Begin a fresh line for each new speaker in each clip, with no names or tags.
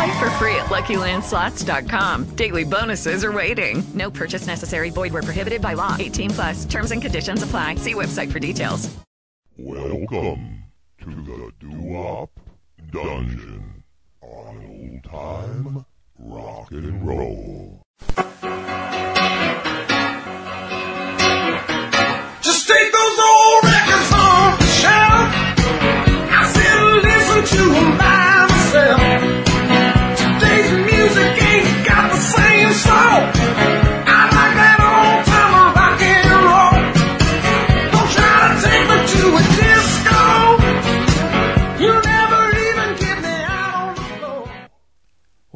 Play for free at LuckyLandSlots.com. Daily bonuses are waiting. No purchase necessary. Void where prohibited by law. 18 plus. Terms and conditions apply. See website for details.
Welcome to the Doo-Wop Dungeon on Old Time Rock and Roll.
Just take those old records on the shelf. I still listen to them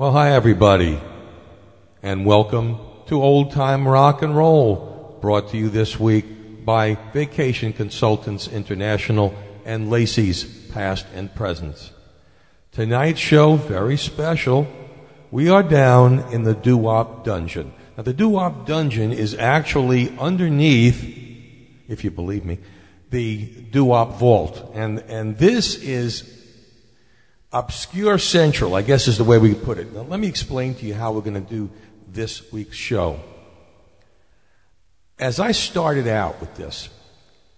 Well, hi, everybody, and welcome to Old Time Rock and Roll, brought to you this week by Vacation Consultants International and Lacey's Past and Presents. Tonight's show, very special. We are down in the Doo-Wop Dungeon. Now, the Doo-Wop Dungeon is actually underneath, if you believe me, the Doo-Wop Vault. And, and this is obscure central, I guess is the way we put it. Now, let me explain to you how we're going to do this week's show. As I started out with this,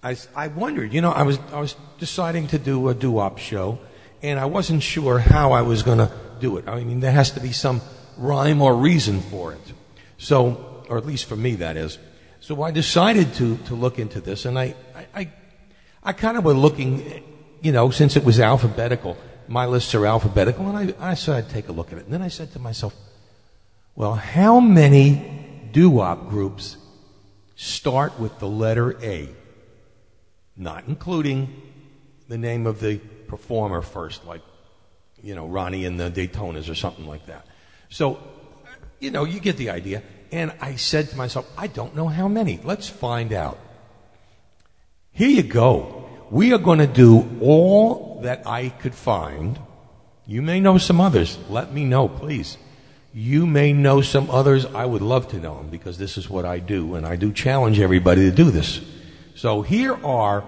I, I wondered, you know, I was, I was deciding to do a doo-wop show, and I wasn't sure how I was going to do it. I mean, there has to be some rhyme or reason for it. So, or at least for me, that is. So I decided to, to look into this, and I, I, I, I kind of was looking, you know, since it was alphabetical, my lists are alphabetical, and I, I said I'd take a look at it. And then I said to myself, well, how many doo-wop groups start with the letter A? Not including the name of the performer first, like, you know, Ronnie and the Daytonas or something like that. So, you know, you get the idea. And I said to myself, I don't know how many. Let's find out. Here you go. We are going to do all that I could find. You may know some others. Let me know, please. You may know some others. I would love to know them because this is what I do, and I do challenge everybody to do this. So here are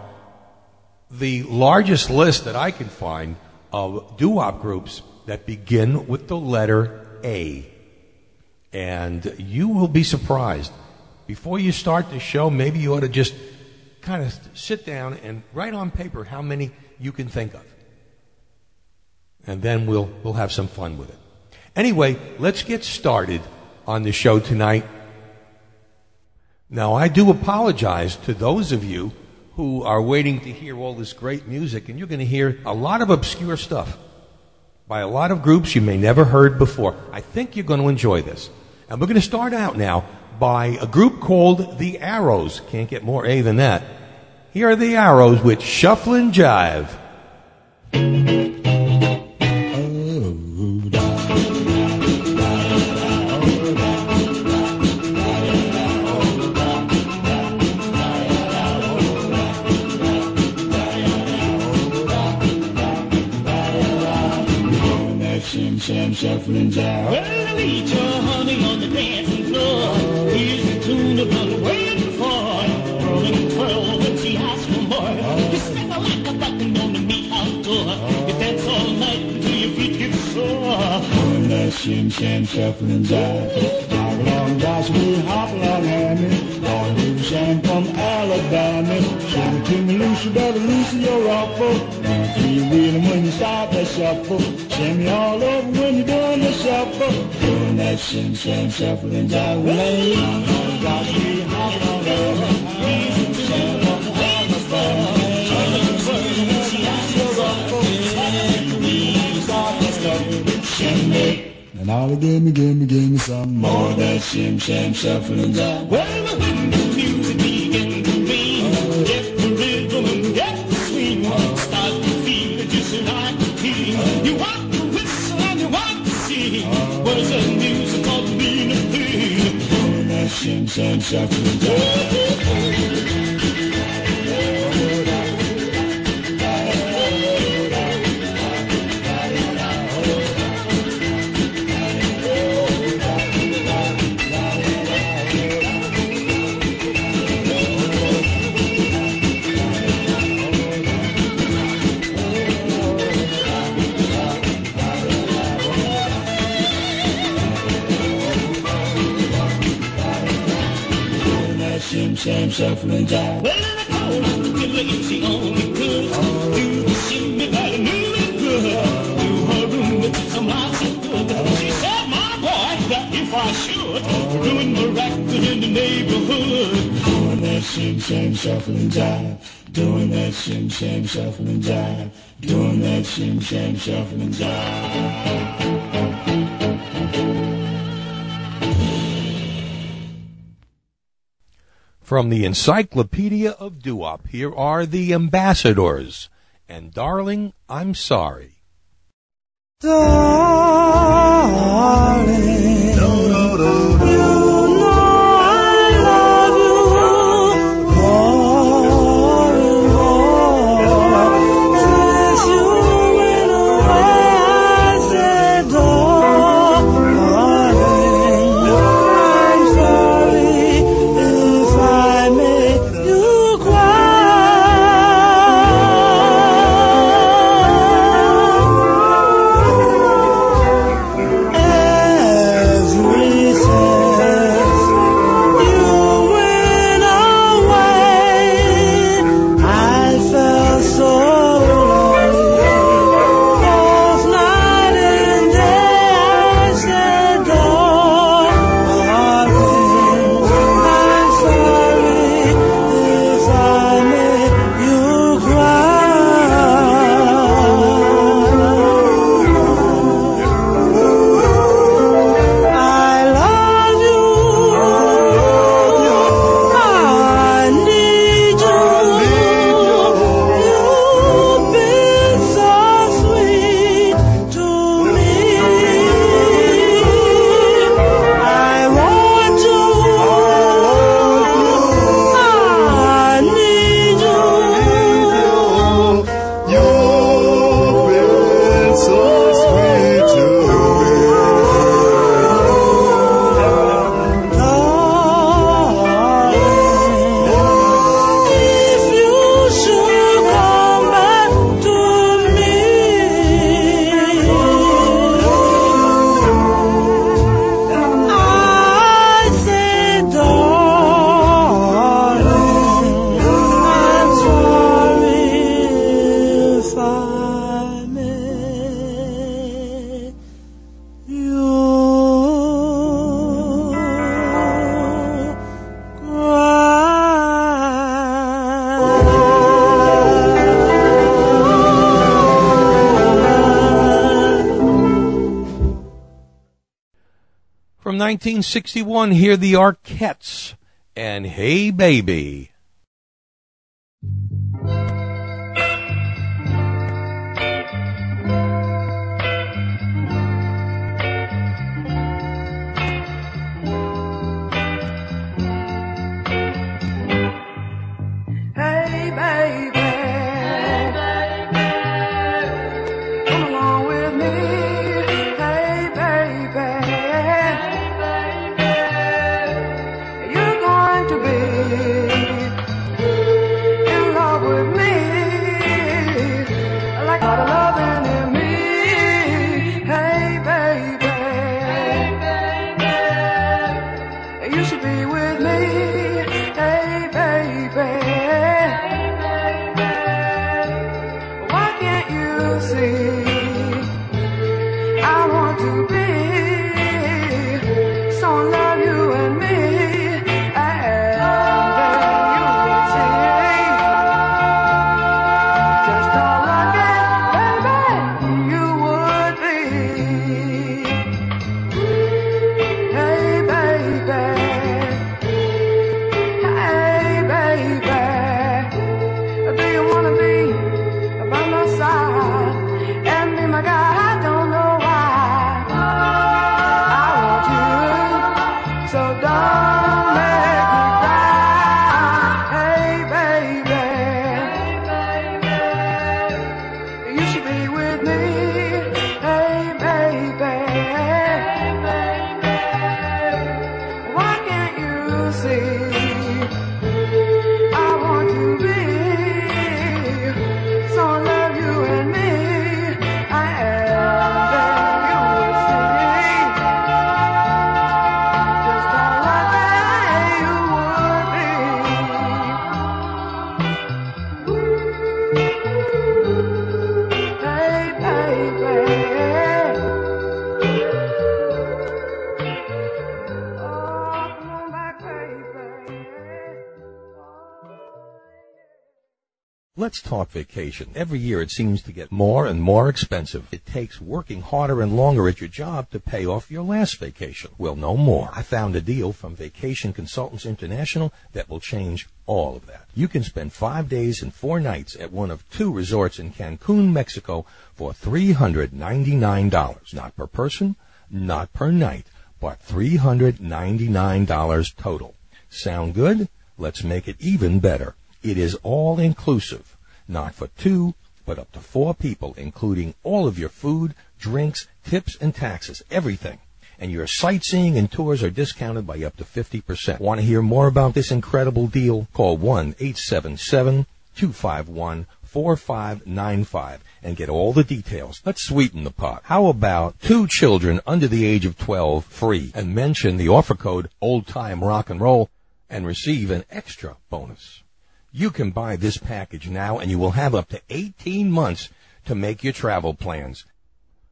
the largest list that I can find of doo-wop groups that begin with the letter A. And you will be surprised. Before you start the show, maybe you ought to just kind of sit down and write on paper how many you can think of. And then we'll, we'll have some fun with it. Anyway, let's get started on the show tonight. Now, I do apologize to those of you who are waiting to hear all this great music, and you're going to hear a lot of obscure stuff by a lot of groups you may never heard before. I think you're going to enjoy this. And we're going to start out now by a group called The Arrows. Can't get more A than that. Here are The Arrows with Jive.
That shim sham shuffling jive.
Well,
shim sham shuffling jive. Jog along, we hop along, Hammy. Going to sham from Alabama. Shimmy to me loose, you better loosen your ruffle. Three wheeling when you start that shuffle. Shimmy all over when you're doing the shuffle. Doing that shim sham shuffling jive. Well, hey, we hop along, Hammy. Sham And all give me, give me, give me some more of that shim sham shuffling jive.
Well, when the music begins to ring, get the rhythm and get the swing. Start to feel it just like a king. You want to whistle and you want to sing. Where's the music of being a thing?
Doing that shim sham shuffling jive. Shuffle and jive.
Well, in the the lady, she only could do the shimmy like a new good. Do her room with some lots of good. She said, my boy, that if I should, ruin my record in the neighborhood.
Doing that shim, sham, shuffle and jive. Doing that shim, sham, shuffle and jive. Doing that shim, sham, shuffle and jive.
From the Encyclopedia of Doo-Wop, here are the ambassadors. And darling, I'm sorry. From 1961, hear the Arquettes and Hey Baby.
Vacation. Every year it seems to get more and more expensive. It takes working harder and longer at your job to pay off your last vacation. Well, no more. I found a deal from Vacation Consultants International that will change all of that. You can spend five days and four nights at one of two resorts in Cancun, Mexico for $399. Not per person, not per night, but $399 total. Sound good? Let's make it even better. It is all inclusive, not for two, but up to four people, including all of your food, drinks, tips, and taxes, everything. And your sightseeing and tours are discounted by up to 50%. Want to hear more about this incredible deal? Call 1-877-251-4595 and get all the details. Let's sweeten the pot. How about two children under the age of 12 free and mention the offer code old time rock and roll and receive an extra bonus. You can buy this package now and you will have up to 18 months to make your travel plans.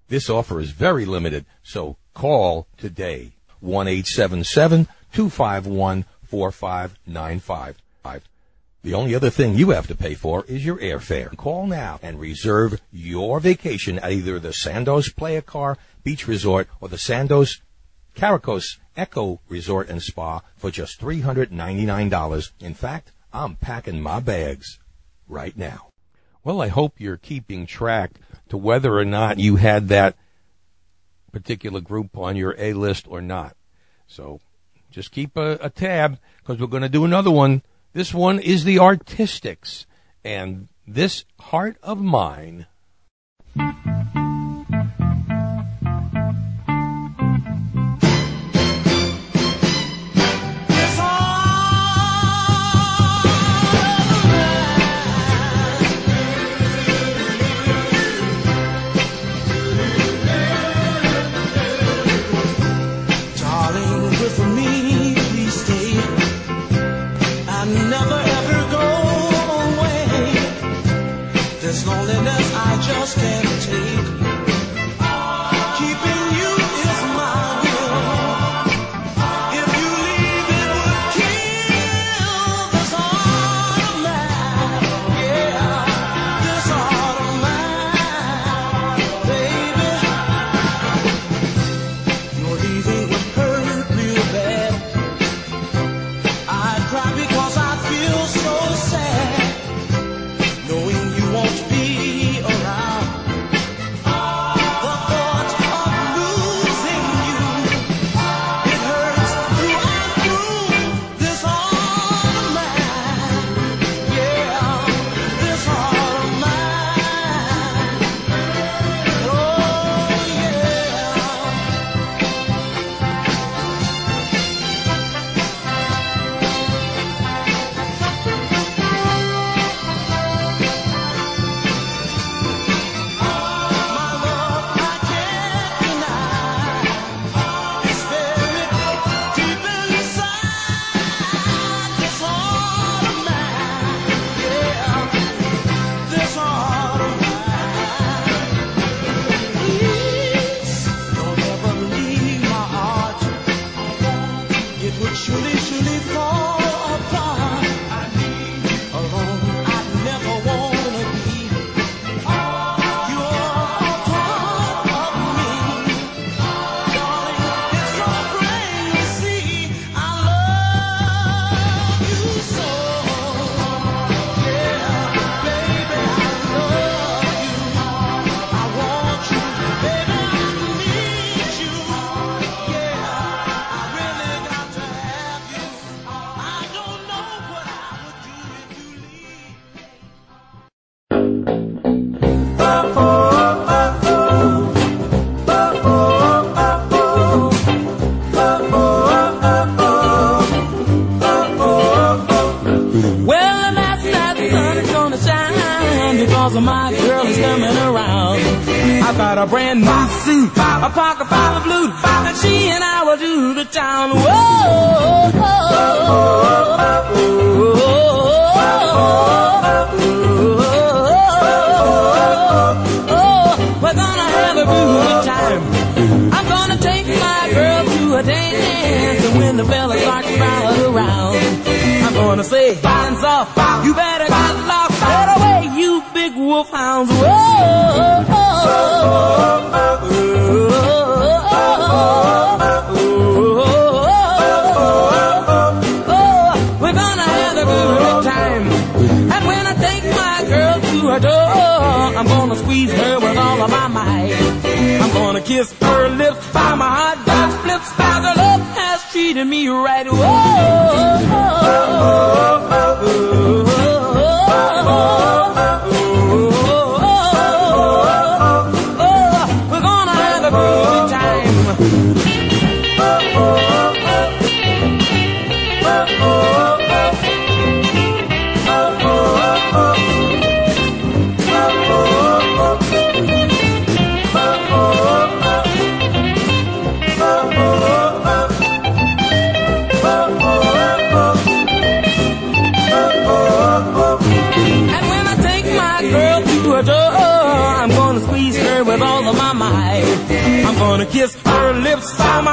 This offer is very limited, so call today. 1-877-251-4595. The only other thing you have to pay for is your airfare. Call now and reserve your vacation at either the Sandos Playacar Beach Resort or the Sandos Caracol Eco Resort and Spa for just $399. In fact, I'm packing my bags right now. Well, I hope you're keeping track to whether or not you had that particular group on your A list or not. So just keep a, a tab because we're going to do another one. This one is the Artistics and this heart of mine.
It's
found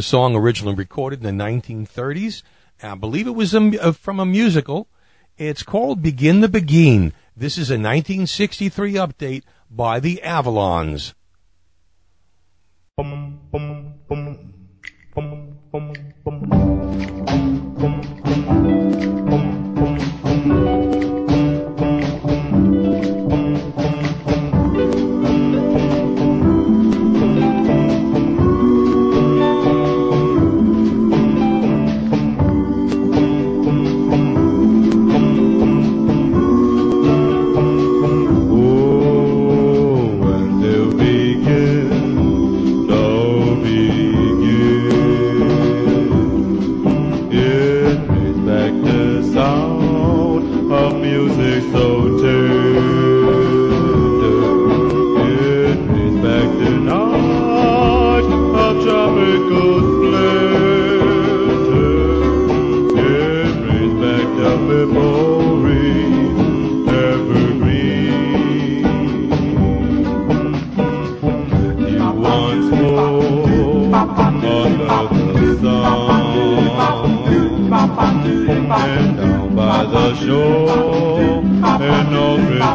a
song originally recorded in the 1930s. I believe it was a, uh, from a musical. It's called Begin the Beguine. This is a 1963 update by the Avalons.
Bum, bum, bum,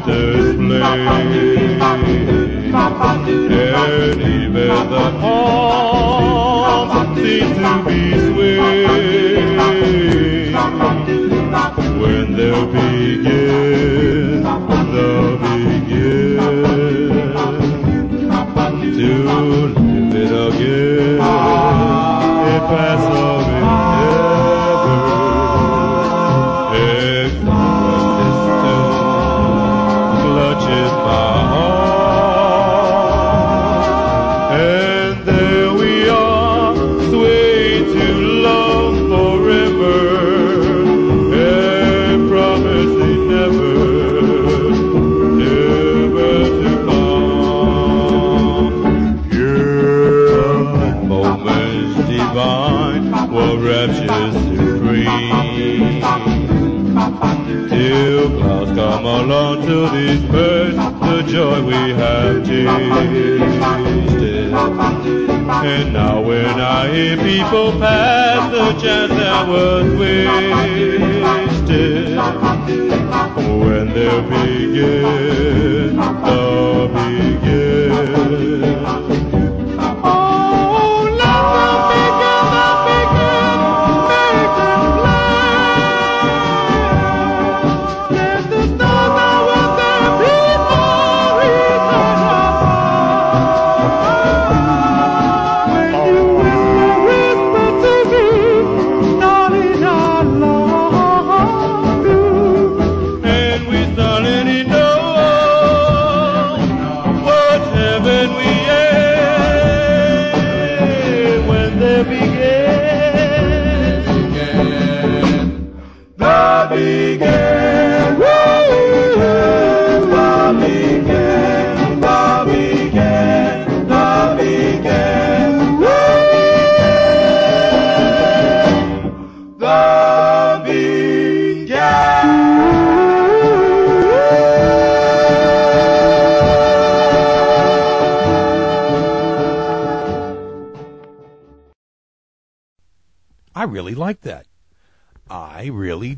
this place. And even the palms seem to be swayed when they'll begin, the beguine to live it again. It passes. is mine. And now when I hear people pass the chance that was wasted, when they begin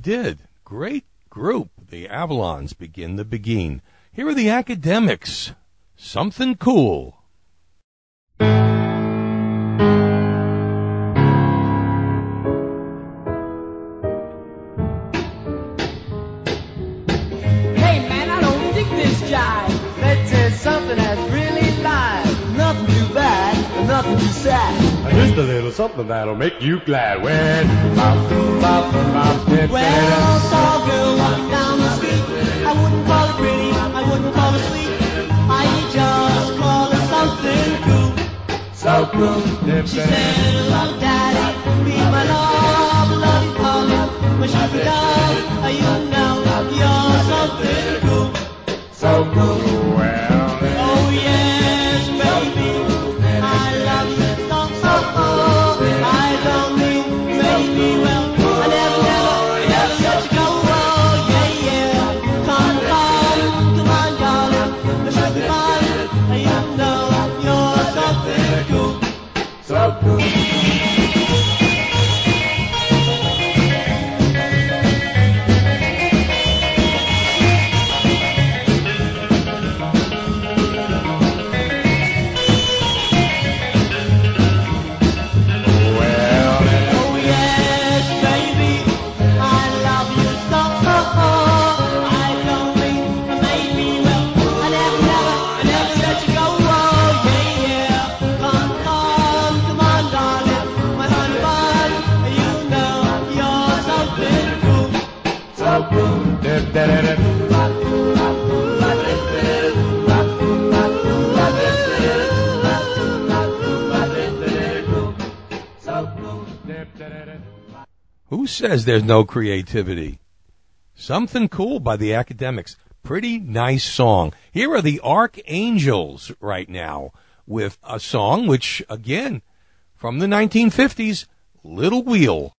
did. Great group. The Avalons begin the beguine. Here are the academics. Something cool.
Hey man, I don't think this jive. Let's something that's really live. Nothing too bad, nothing too sad.
Just a little something that'll make you glad when bop, bop, bop, dip,
Well, saw a girl walking down the street. I wouldn't call her pretty, I wouldn't call her sweet. I just call her something cool.
so cool, dip,
She said, hello daddy, be my love, love you calling. When she does, you know you're something cool.
so cool. Well,
so cool.
Says there's no creativity? Something cool by the academics. Pretty nice song. Here are the Archangels right now with a song which, again, from the 1950s, Little Wheel.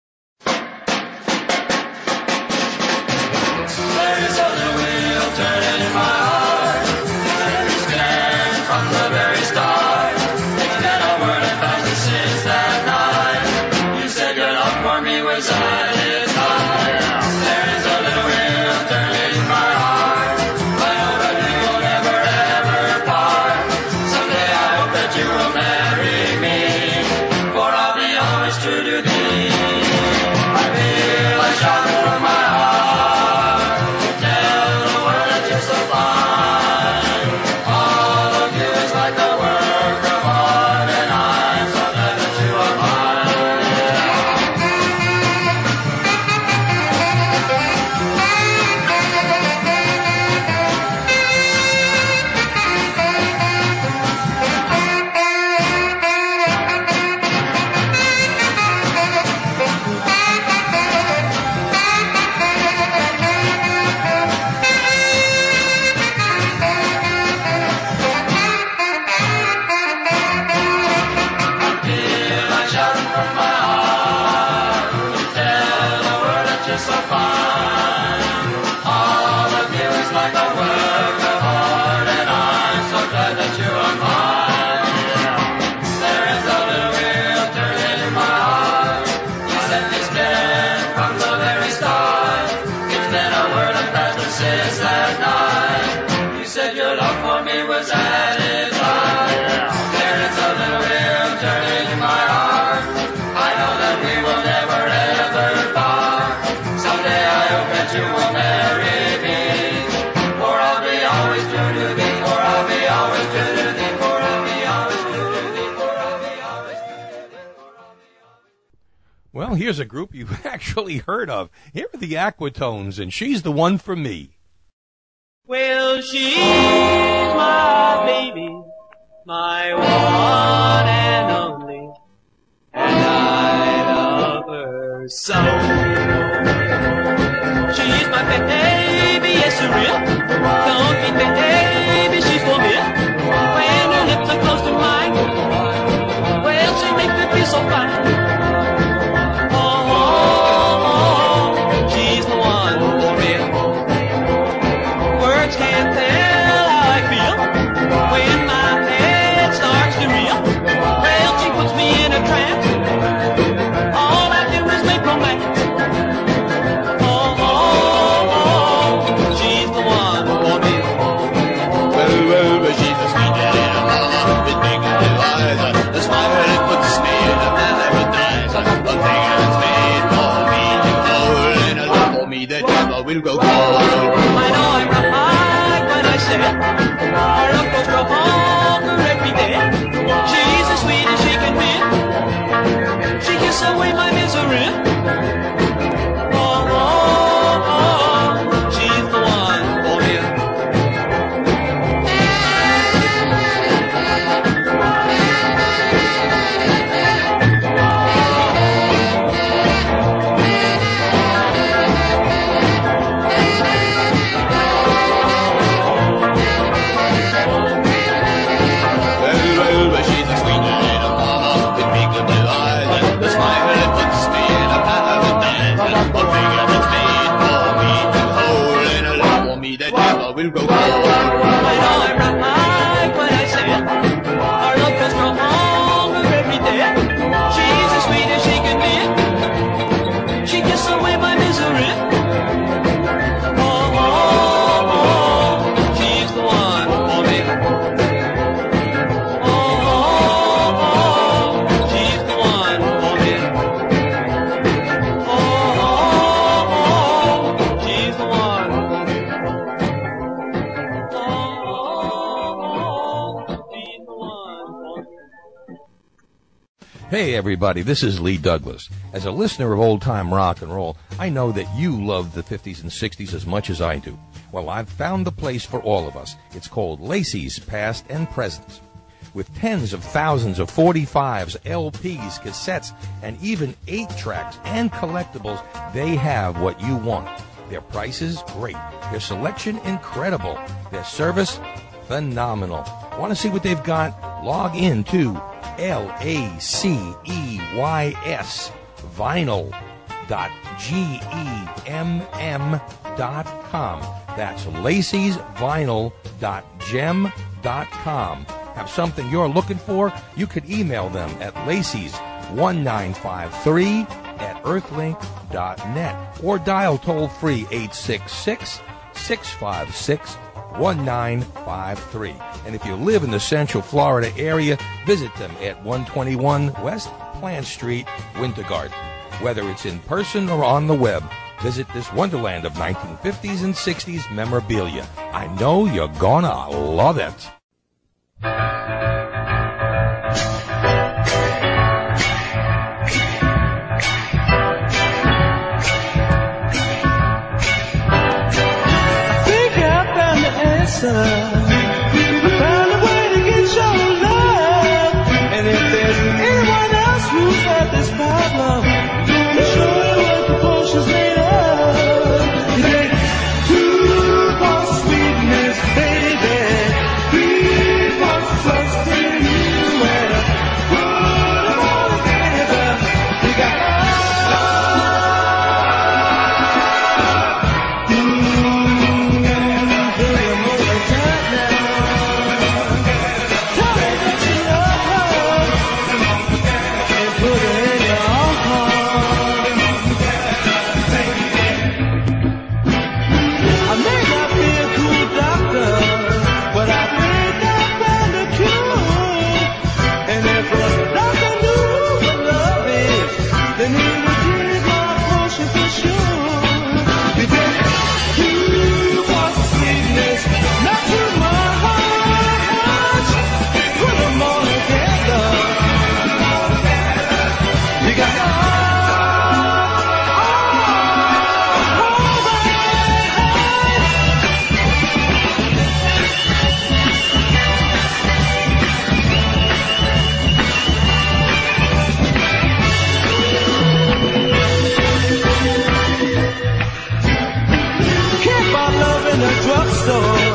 Here's a group you've actually heard of. Here are the Aquatones, and she's the one for me.
Well, she's my baby, my
Hey, everybody, this is Lee Douglas. As a listener of old time rock and roll, I know that you love the 50s and 60s as much as I do. Well, I've found the place for all of us. It's called Lacey's Past and Present. With tens of thousands of 45s, LPs, cassettes, and even 8 tracks and collectibles, they have what you want. Their prices, great. Their selection, incredible. Their service, phenomenal. Want to see what they've got? Log in to L A C E Y S, vinyl.gemm.com. That's Lacey's vinyl.gem.com. Have something you're looking for? You could email them at Lacey's 1953 at earthlink.net or dial toll free 866 656 1953. And if you live in the Central Florida area, visit them at 121 West Plant Street, Winter Garden. Whether it's in person or on the web, visit this wonderland of 1950s and 60s memorabilia. I know you're gonna love it.
sun. in a drugstore.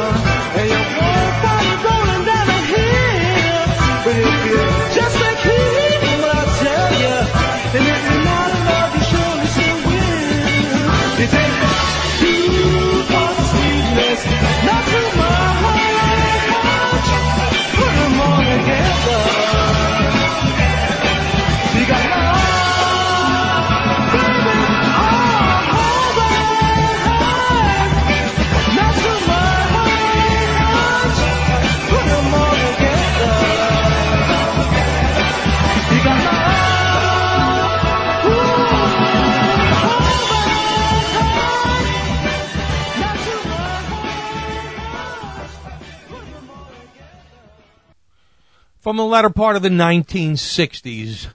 From the latter part of the 1960s,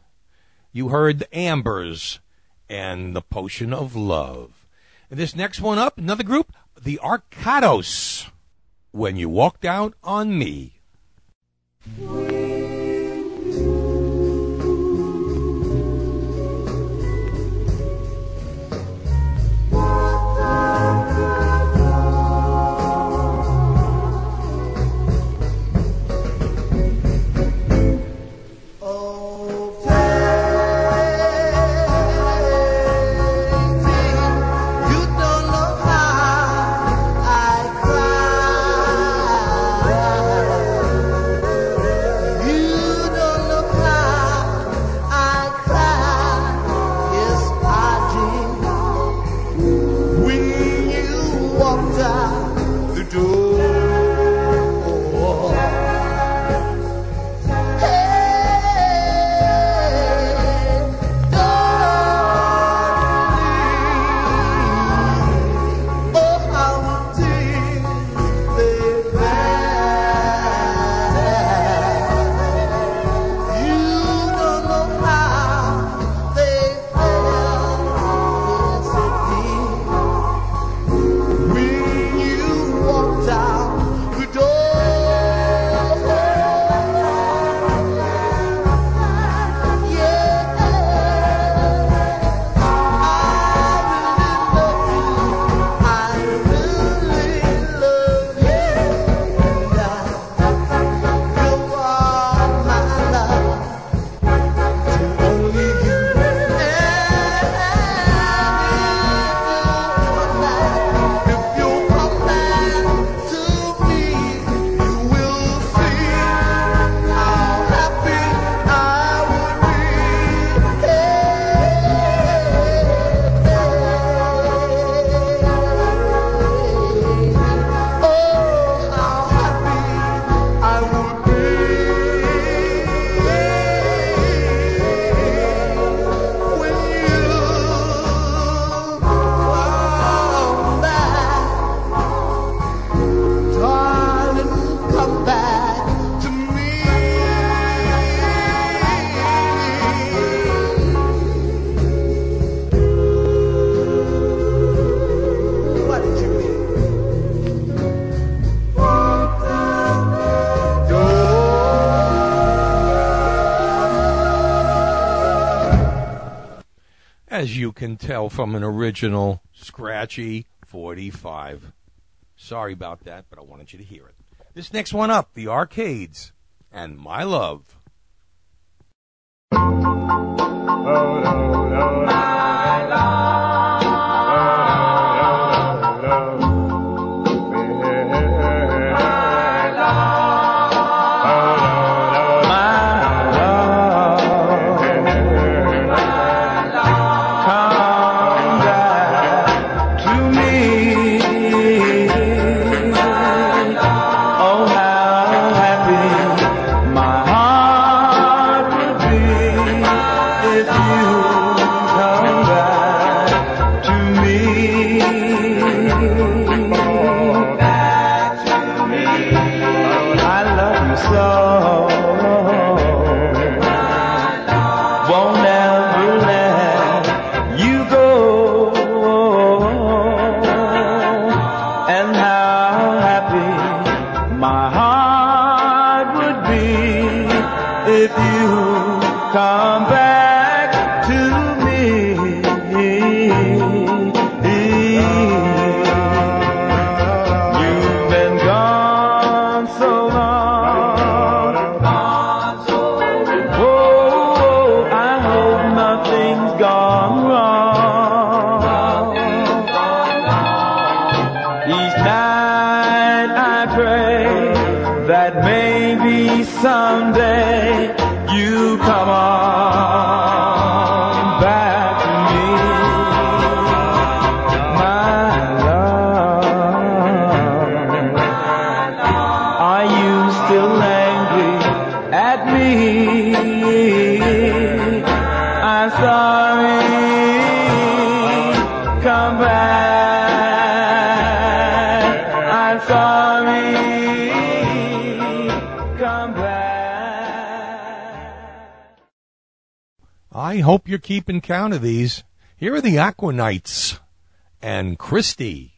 you heard the Ambers and the Potion of Love. And this next one up, another group, the Arcados. When you walked out on me. Can tell from an original scratchy 45. Sorry about that, but I wanted you to hear it. This next one up, the Arcades and My Love.
Oh, oh, oh. Come I'm sorry. Come back. I'm sorry. Come back.
I hope you're keeping count of these. Here are the Aquanites and Christie.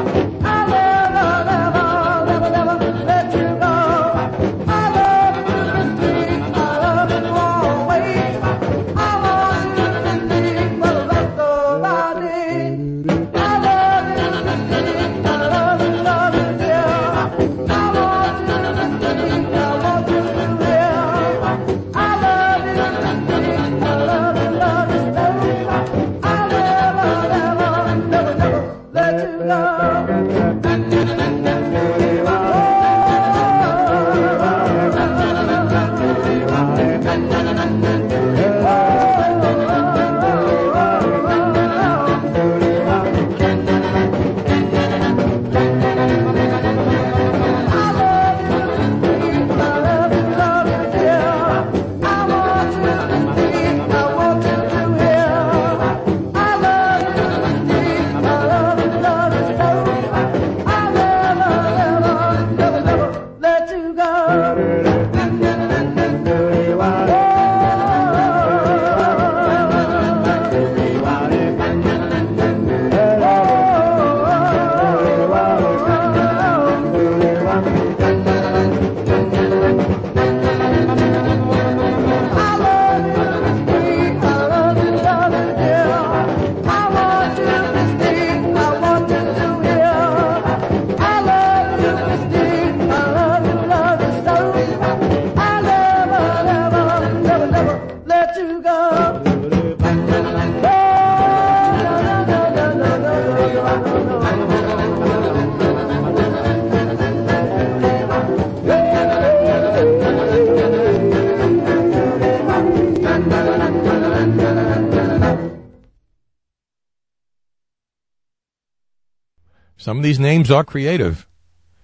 Some of these names are creative.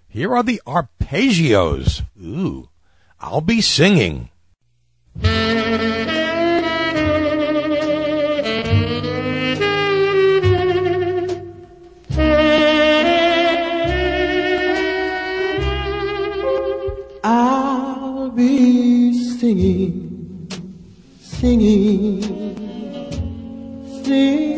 Here are the arpeggios. Ooh, I'll be singing.
I'll be singing, singing, singing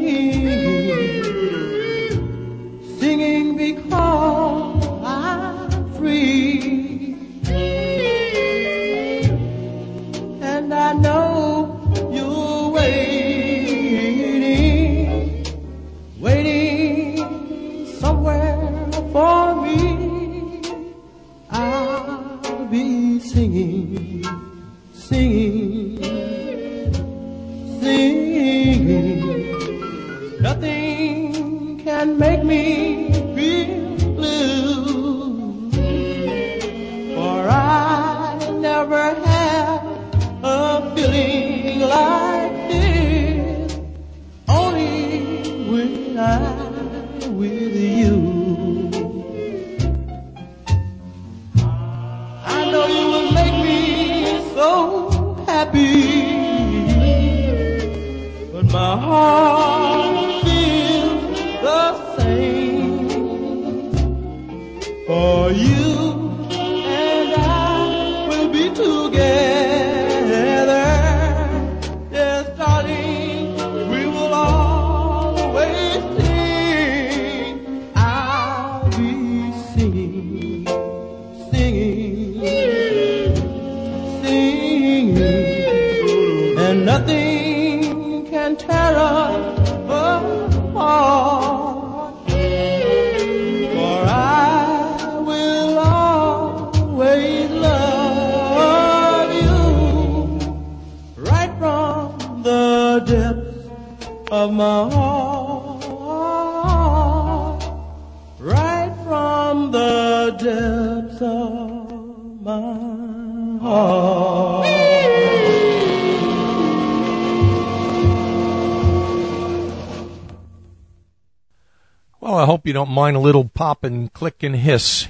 hope you don't mind a little pop and click and hiss.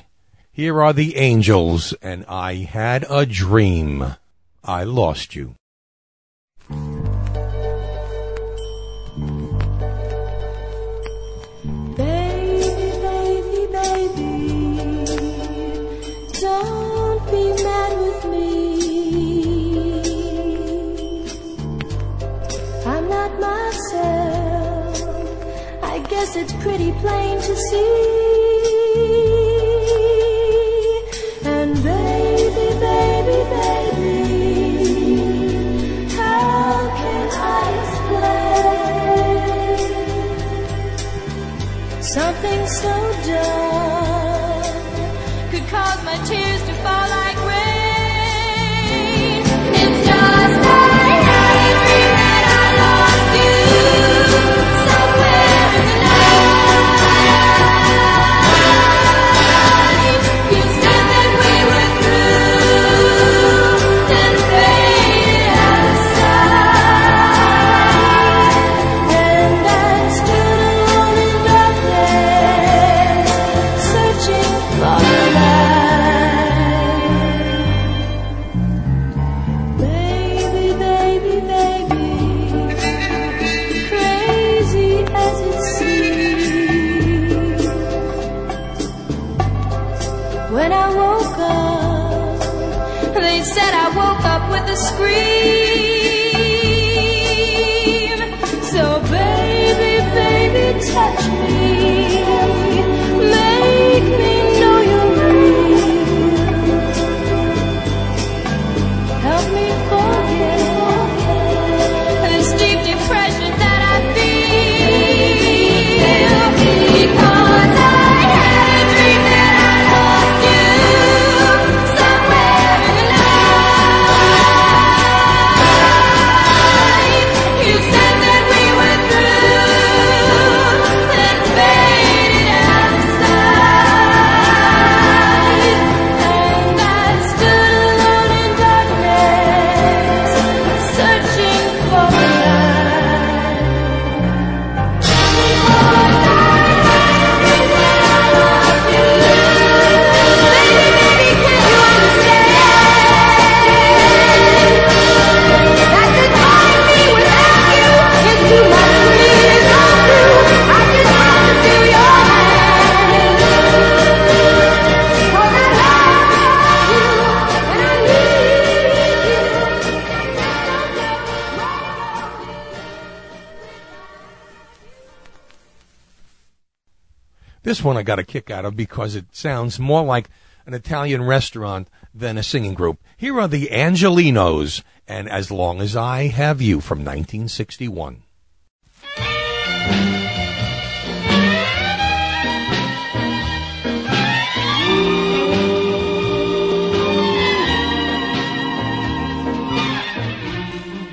Here are the angels, and I had a dream. I lost you.
pretty plain to see. This one I got a kick out of because it sounds more like an Italian restaurant than a singing group. Here are the Angelinos and As Long as I Have You from 1961.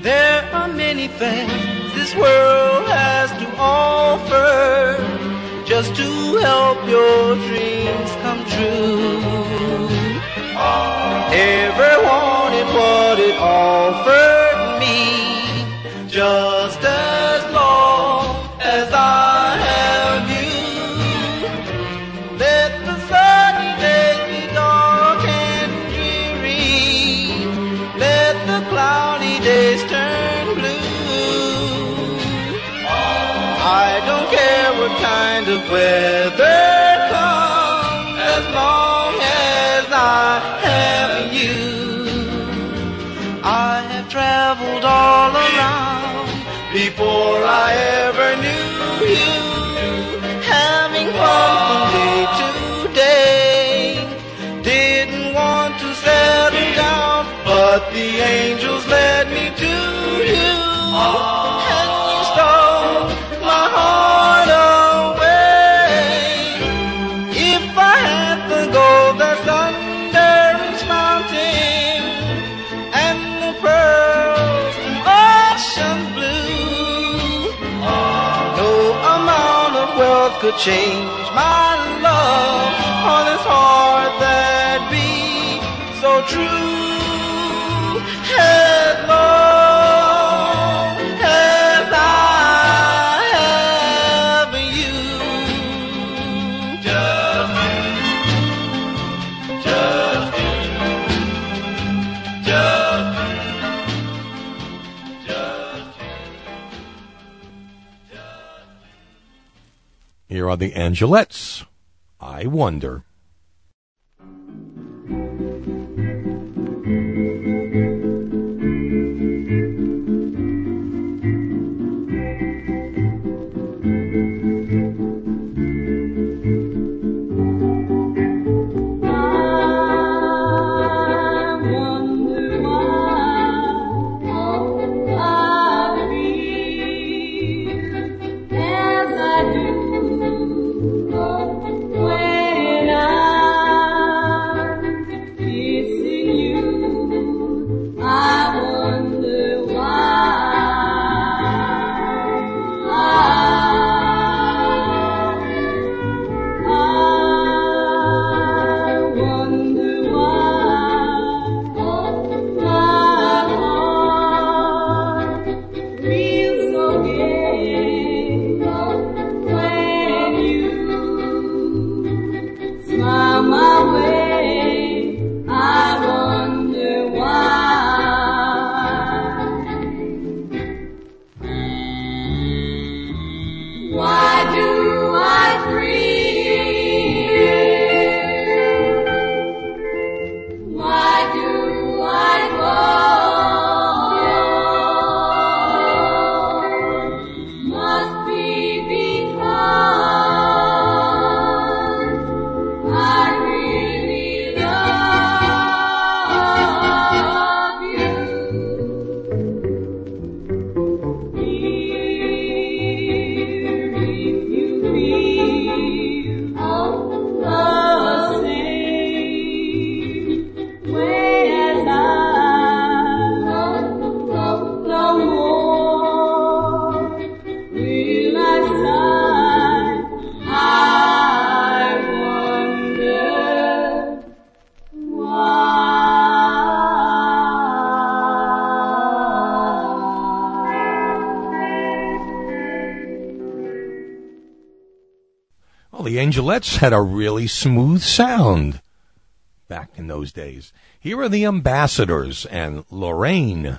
There are many things this world has to offer just to help your dreams come true. Ever wanted what it offered weather comes as long as I have you. I have traveled all around before I ever change my love on this heart that beats so true.
The Angelettes. I wonder. Had a really smooth sound back in those days. Here are the Ambassadors and Lorraine.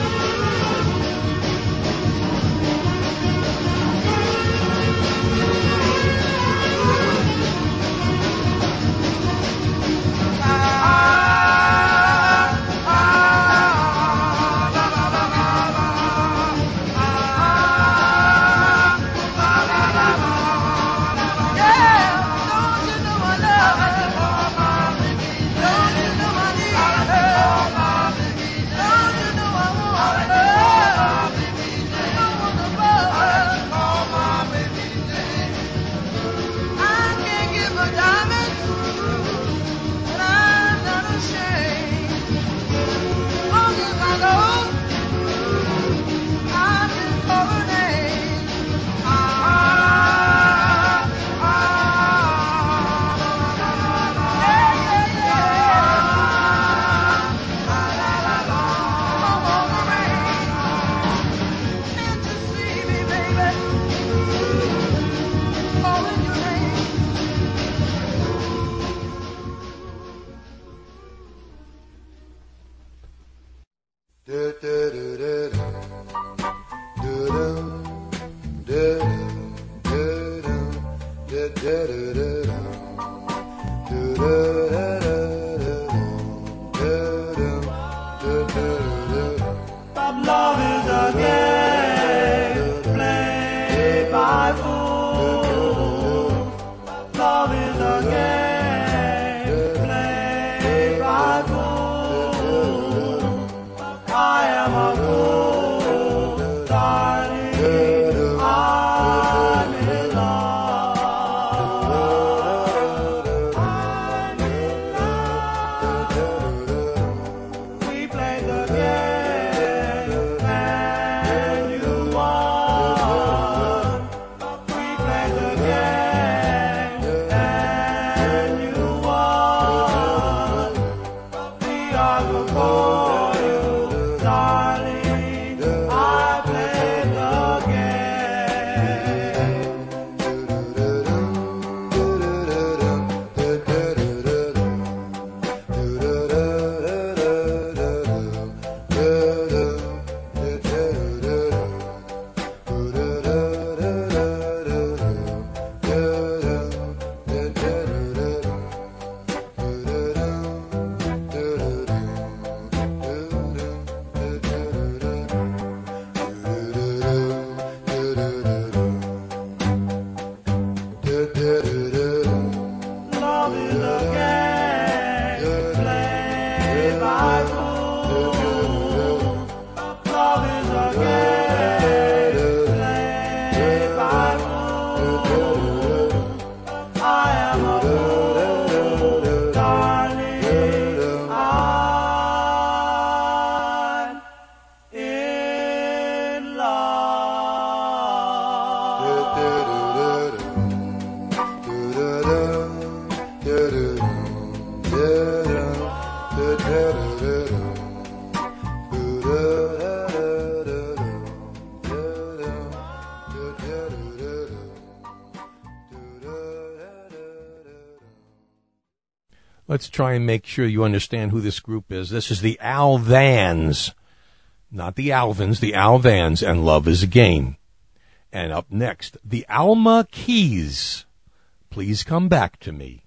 try and make sure you understand who this group is. This is the Alvans, not the Alvins, the Alvans, and Love is a Game. And up next, the Alma Keys. Please come back to me.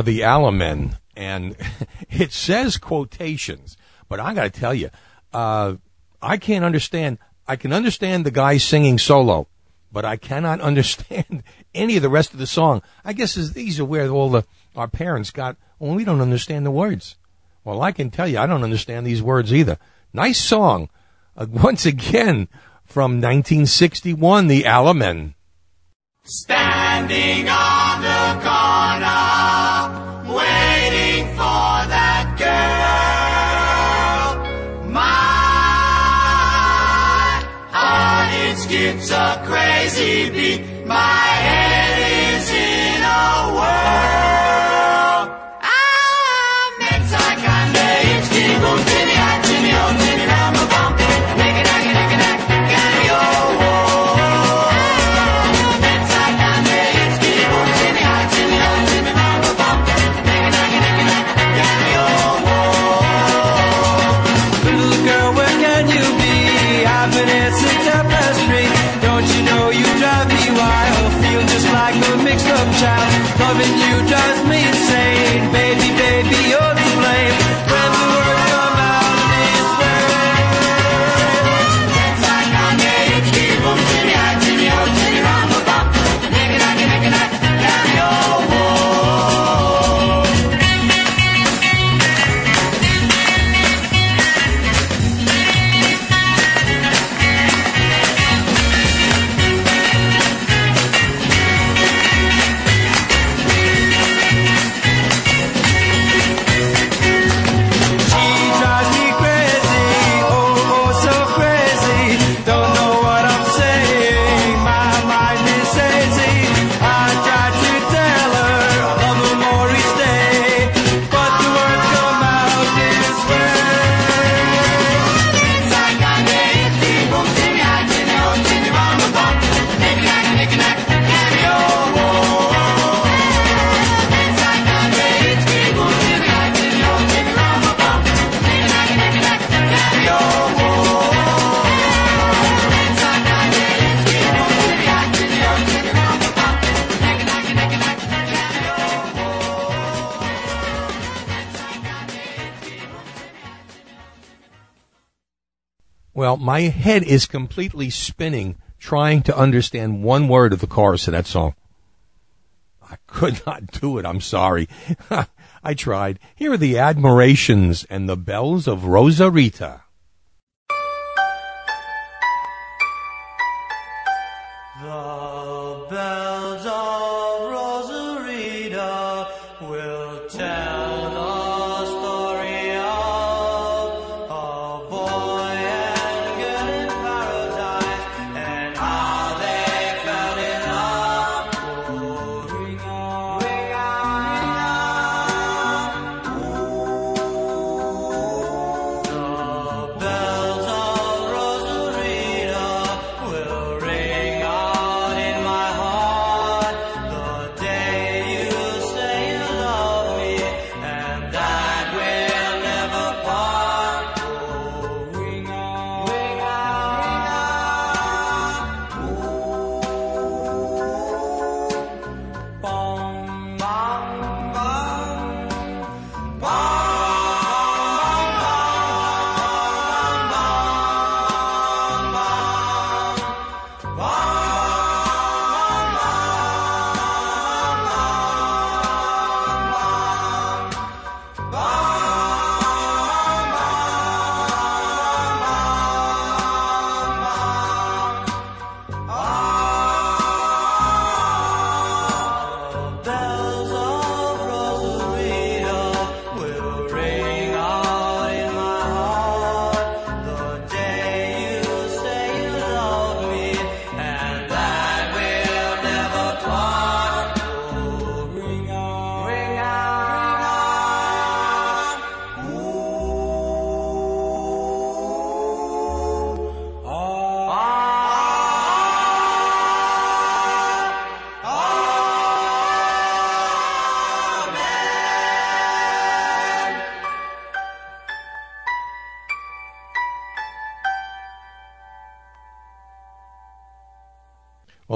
are the Alamen, and it says quotations. But I got to tell you, uh, I can't understand. I can understand the guy singing solo, but I cannot understand any of the rest of the song. I guess these are where all the our parents got. Well, we don't understand the words. Well, I can tell you, I don't understand these words either. Nice song, uh, once again from 1961, The Alamen.
Standing up. it's a
crazy loving you drives me. my
head is completely spinning trying to understand one word of the chorus of that song. I could not do it. I'm sorry. I tried. Here are the admirations and the bells of Rosarita.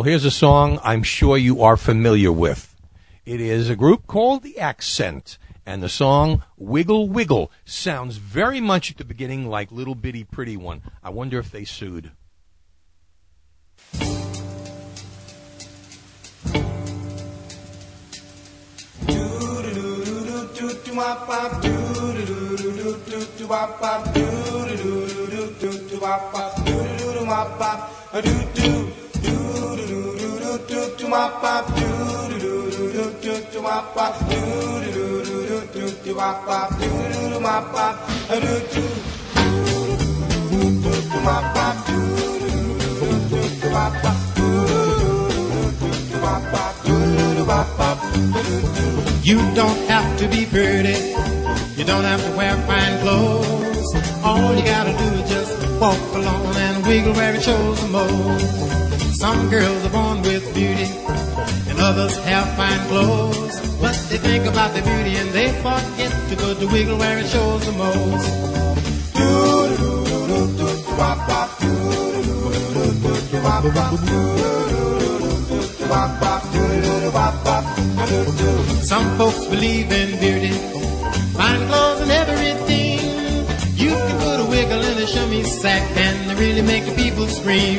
Here's a song I'm sure you are familiar with. It is a group called The Accent, and the song Wiggle Wiggle sounds very much at the beginning like Little Bitty Pretty One. I wonder if they sued.
You don't have to be pretty. You don't have to wear fine clothes. All you gotta do is just walk along and wiggle where it shows the most. Some girls are born with beauty, and others have fine clothes. They think about their beauty and they forget to go to wiggle where it shows the most. Some folks believe in beauty, fine clothes and everything. You can put a wiggle in a shimmy sack and it really make the people scream.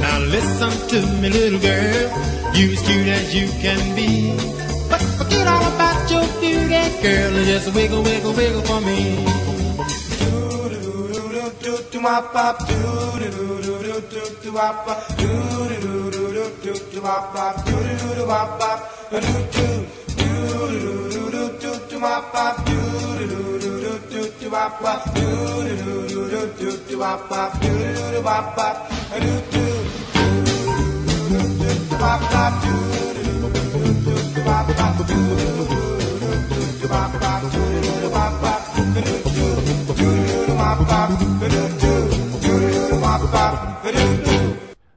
Now listen to me, little girl, you as cute as you can be. Girl, just wiggle, wiggle, wiggle for me.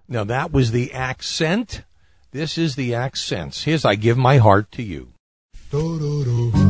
Now that was the accent. This is the accents. Here's I Give My Heart to You.
I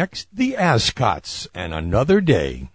next, the Ascots and Another Day.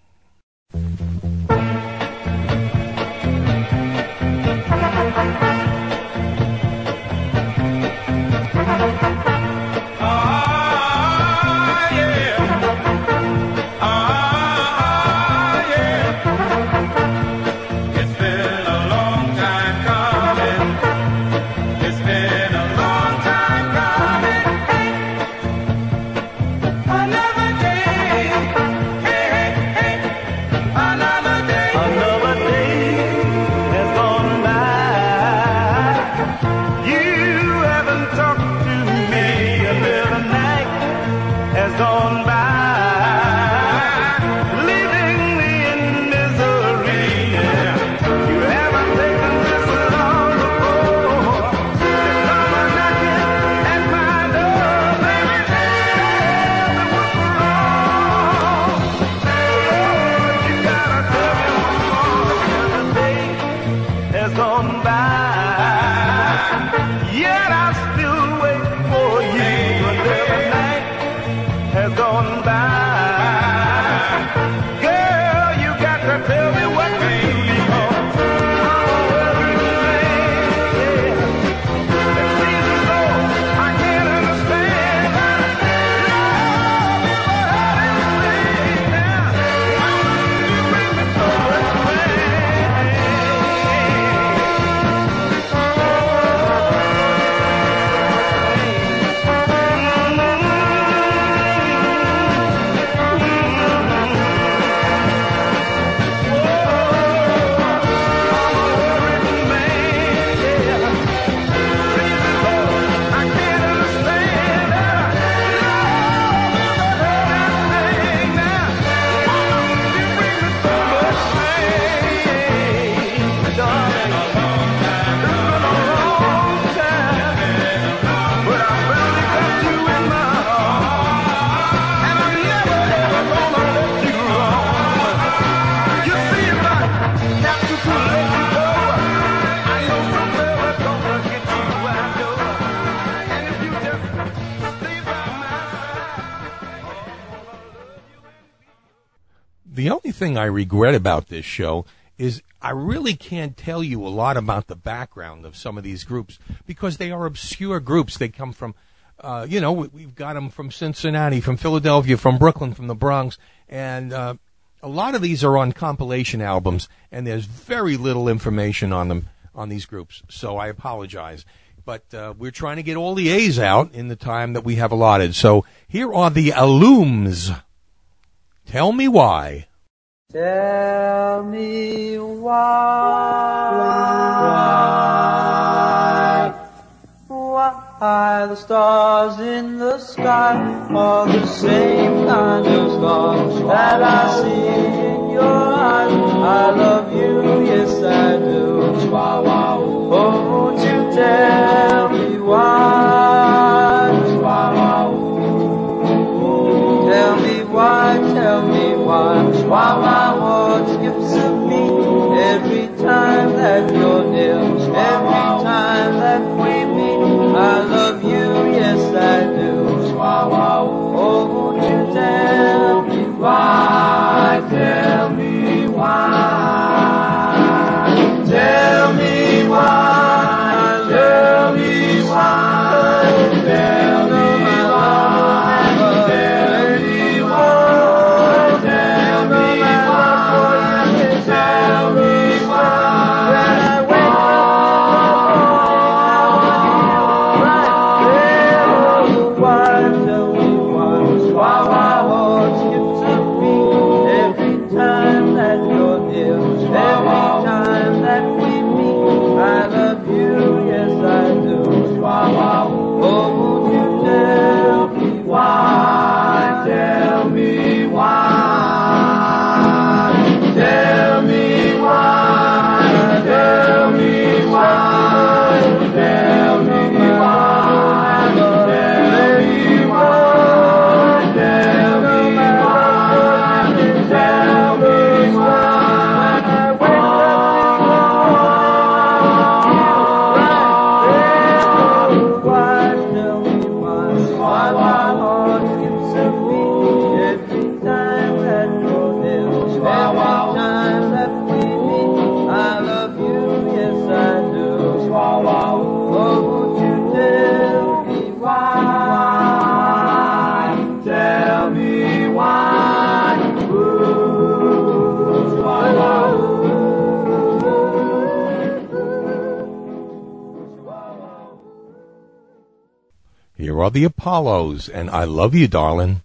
Thing I regret about this show is I really can't tell you a lot about the background of some of these groups because they are obscure groups. They come from, uh, you know, we, we've got them from Cincinnati, from Philadelphia, from Brooklyn, from the Bronx, and uh, a lot of these are on compilation albums, and there's very little information on them on these groups. So I apologize. But uh, we're trying to get all the A's out in the time that we have allotted. So here are the Alums. Tell me why.
Tell me why, why why the stars in the sky are the same kind of stars that I see in your eyes. I love you, yes I do. Oh, won't you tell me why? Why, tell me why, why my heart skips a beat every time that you're near, every time that we meet. I love you, yes I do. Oh, won't you tell me why,
Apollos, and I love you, darling.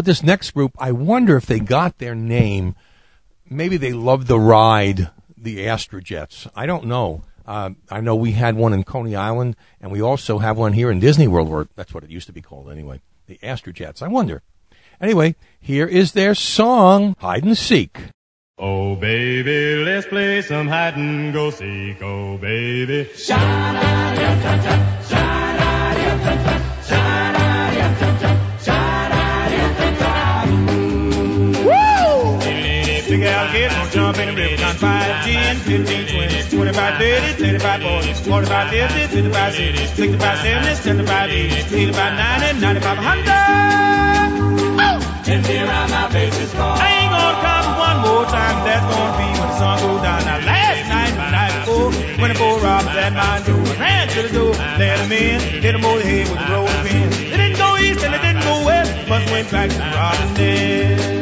With this next group, I wonder if they got their name. Maybe they loved the ride, the Astrojets. I don't know. Uh, I know we had one in Coney Island, and we also have one here in Disney World, or that's what it used to be called anyway. The Astrojets. I wonder. Anyway, here is their song, Hide and Seek.
30, 35, 40, 45, 50, 55, 60, 65, 70, 75, 80, 85, 90, 95, 100. Ten feet around my bases fall. I ain't gonna come one more time. That's gonna be when the sun goes down. Now last night, the night before, when the four robbers at my door, ran to the door, let them in, hit them over the head with a rolling pin. They didn't go east and they didn't go west, but went back to dead.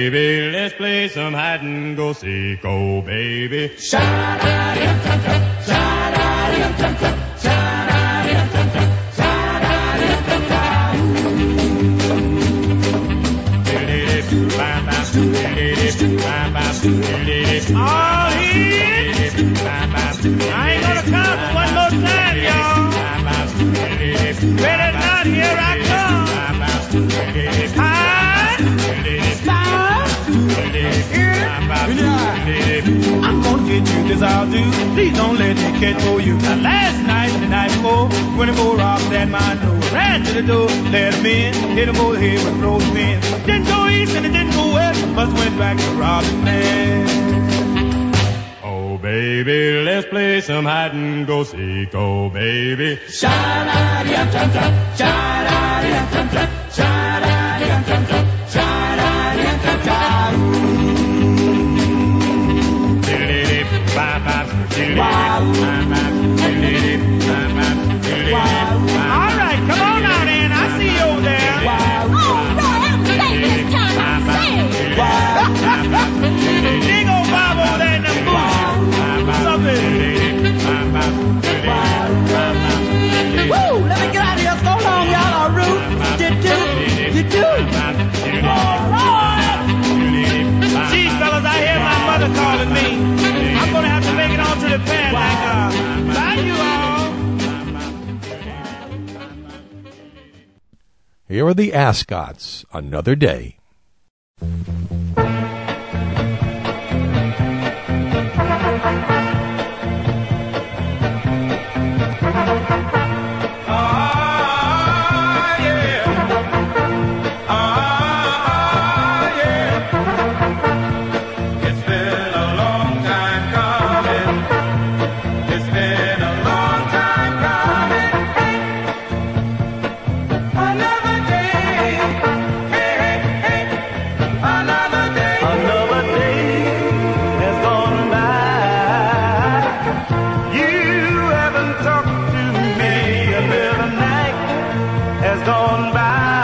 Oh baby, let's play some hide and go seek. Oh baby.
All hit. I ain't gonna count one more time, y'all. Or not, here I get you, this I'll do. Please don't let me catch for you. Now last night and the night before, when the four robbers at my door, ran to the door, let them in, hit them over the head with rolling pins. Didn't go east and it didn't go west, must went back to robbing man.
Oh baby, let's play some hide and go seek. Oh baby.
All Here are the
Ascots, Another Day.
Has gone by.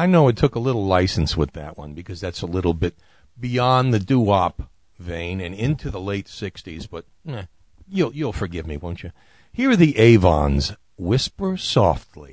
I
know it took a little license with that one because that's a little bit beyond the doo wop vein and into the late 60s, but eh, you'll, you'll forgive me, won't you? Here are the Avons Whisper Softly.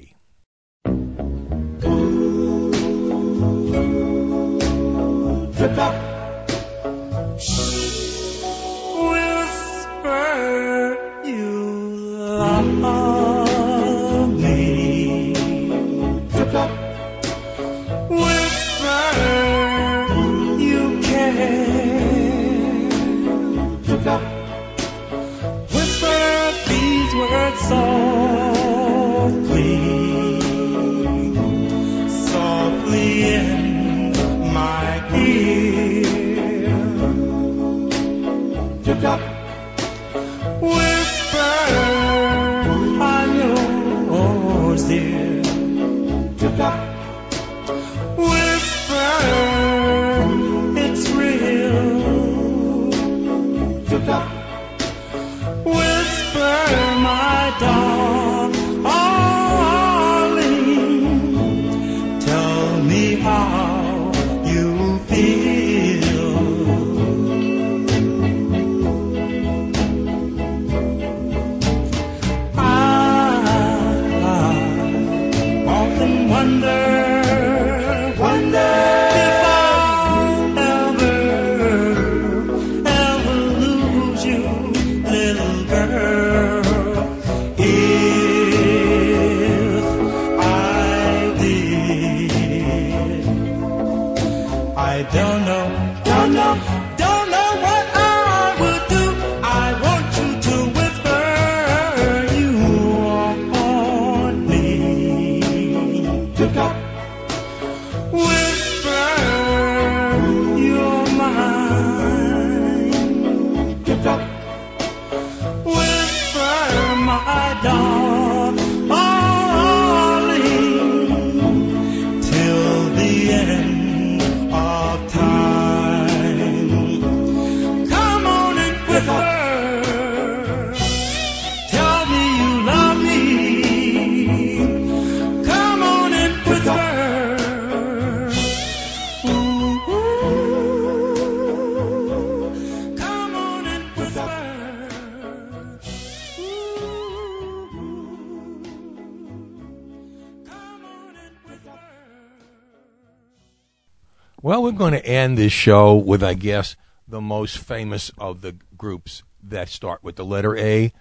this show with, I guess, the most famous of the groups that start with the letter A,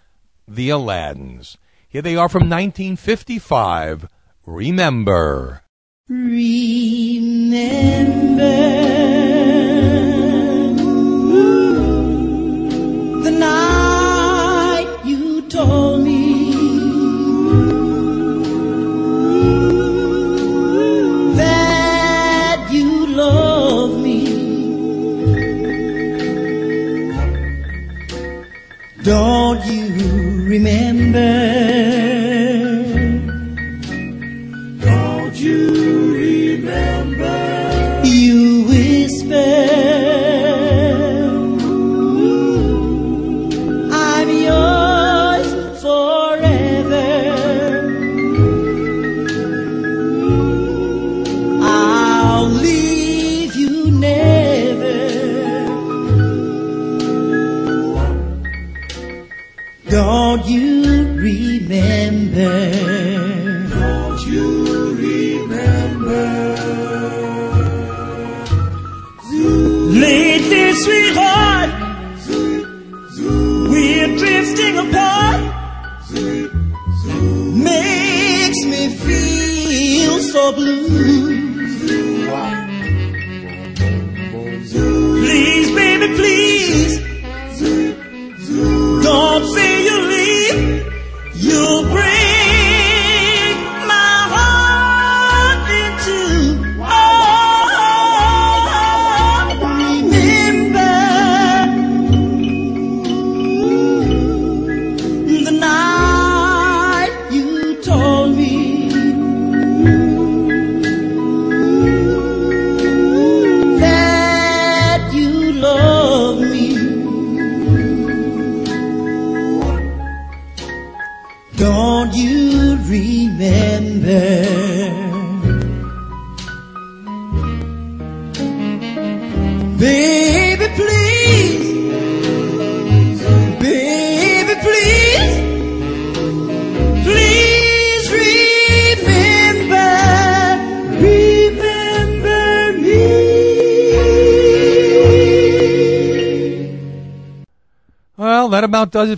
the Aladdins. Here they are from 1955. Remember.
Remember. Don't you remember? don't you remember?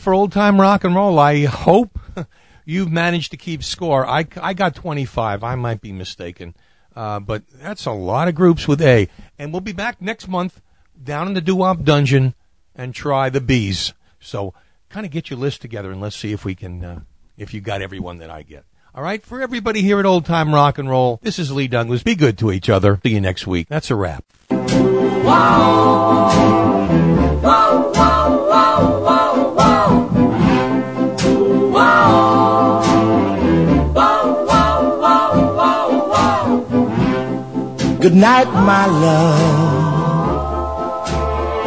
For old time rock and roll. I hope you've managed to keep score. I, I got 25. I might be mistaken. Uh, but that's a lot of groups with A. And we'll be back next month down in the doo-wop dungeon and try the B's. So kind of get your list together and let's see if we can, uh, if you got everyone that I get. All right, for everybody here at Old Time Rock and Roll, this is Lee Douglas. Be good to each other. See you next week. That's a wrap.
Good night, my love.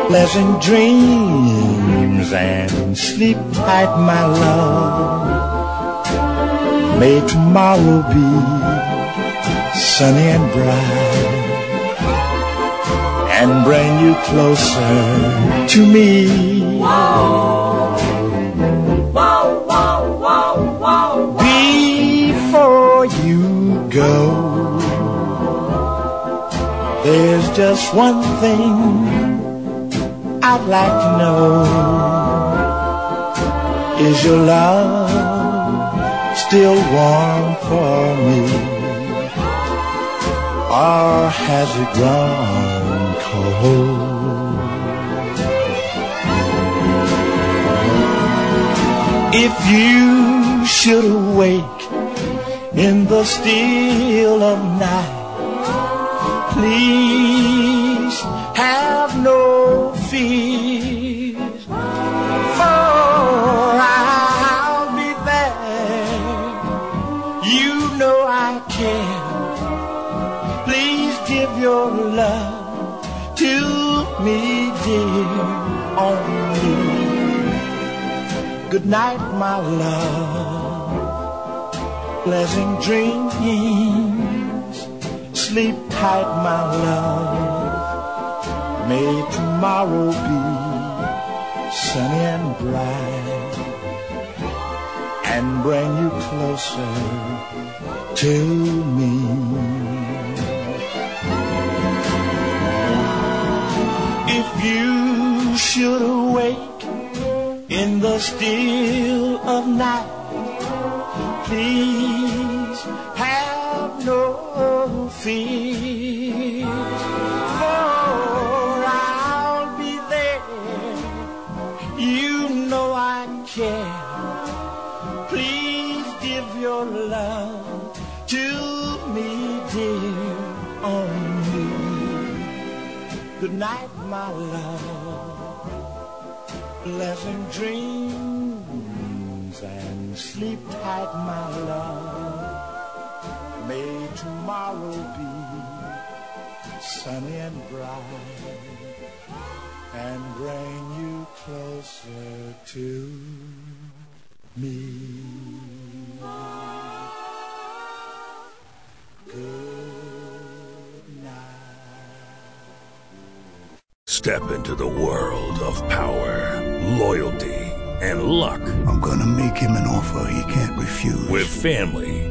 Pleasant dreams and sleep tight, my love. May tomorrow be sunny and bright and bring you closer to me. Before you go. There's just one thing I'd like to know. Is your love still warm for me? Or has it grown cold? If you should awake in the still of night please have no fears, for I'll be there. You know I care. Please give your love to me, dear, only. Good night, my love. Pleasant dreams sleep tight, my love. May tomorrow be sunny and bright and bring you closer to me. If you should awake in the still of night, please sunny and bright and bring you closer to me. Good
Step into the world of power, loyalty, and luck.
I'm gonna make him an offer he can't refuse.
With family,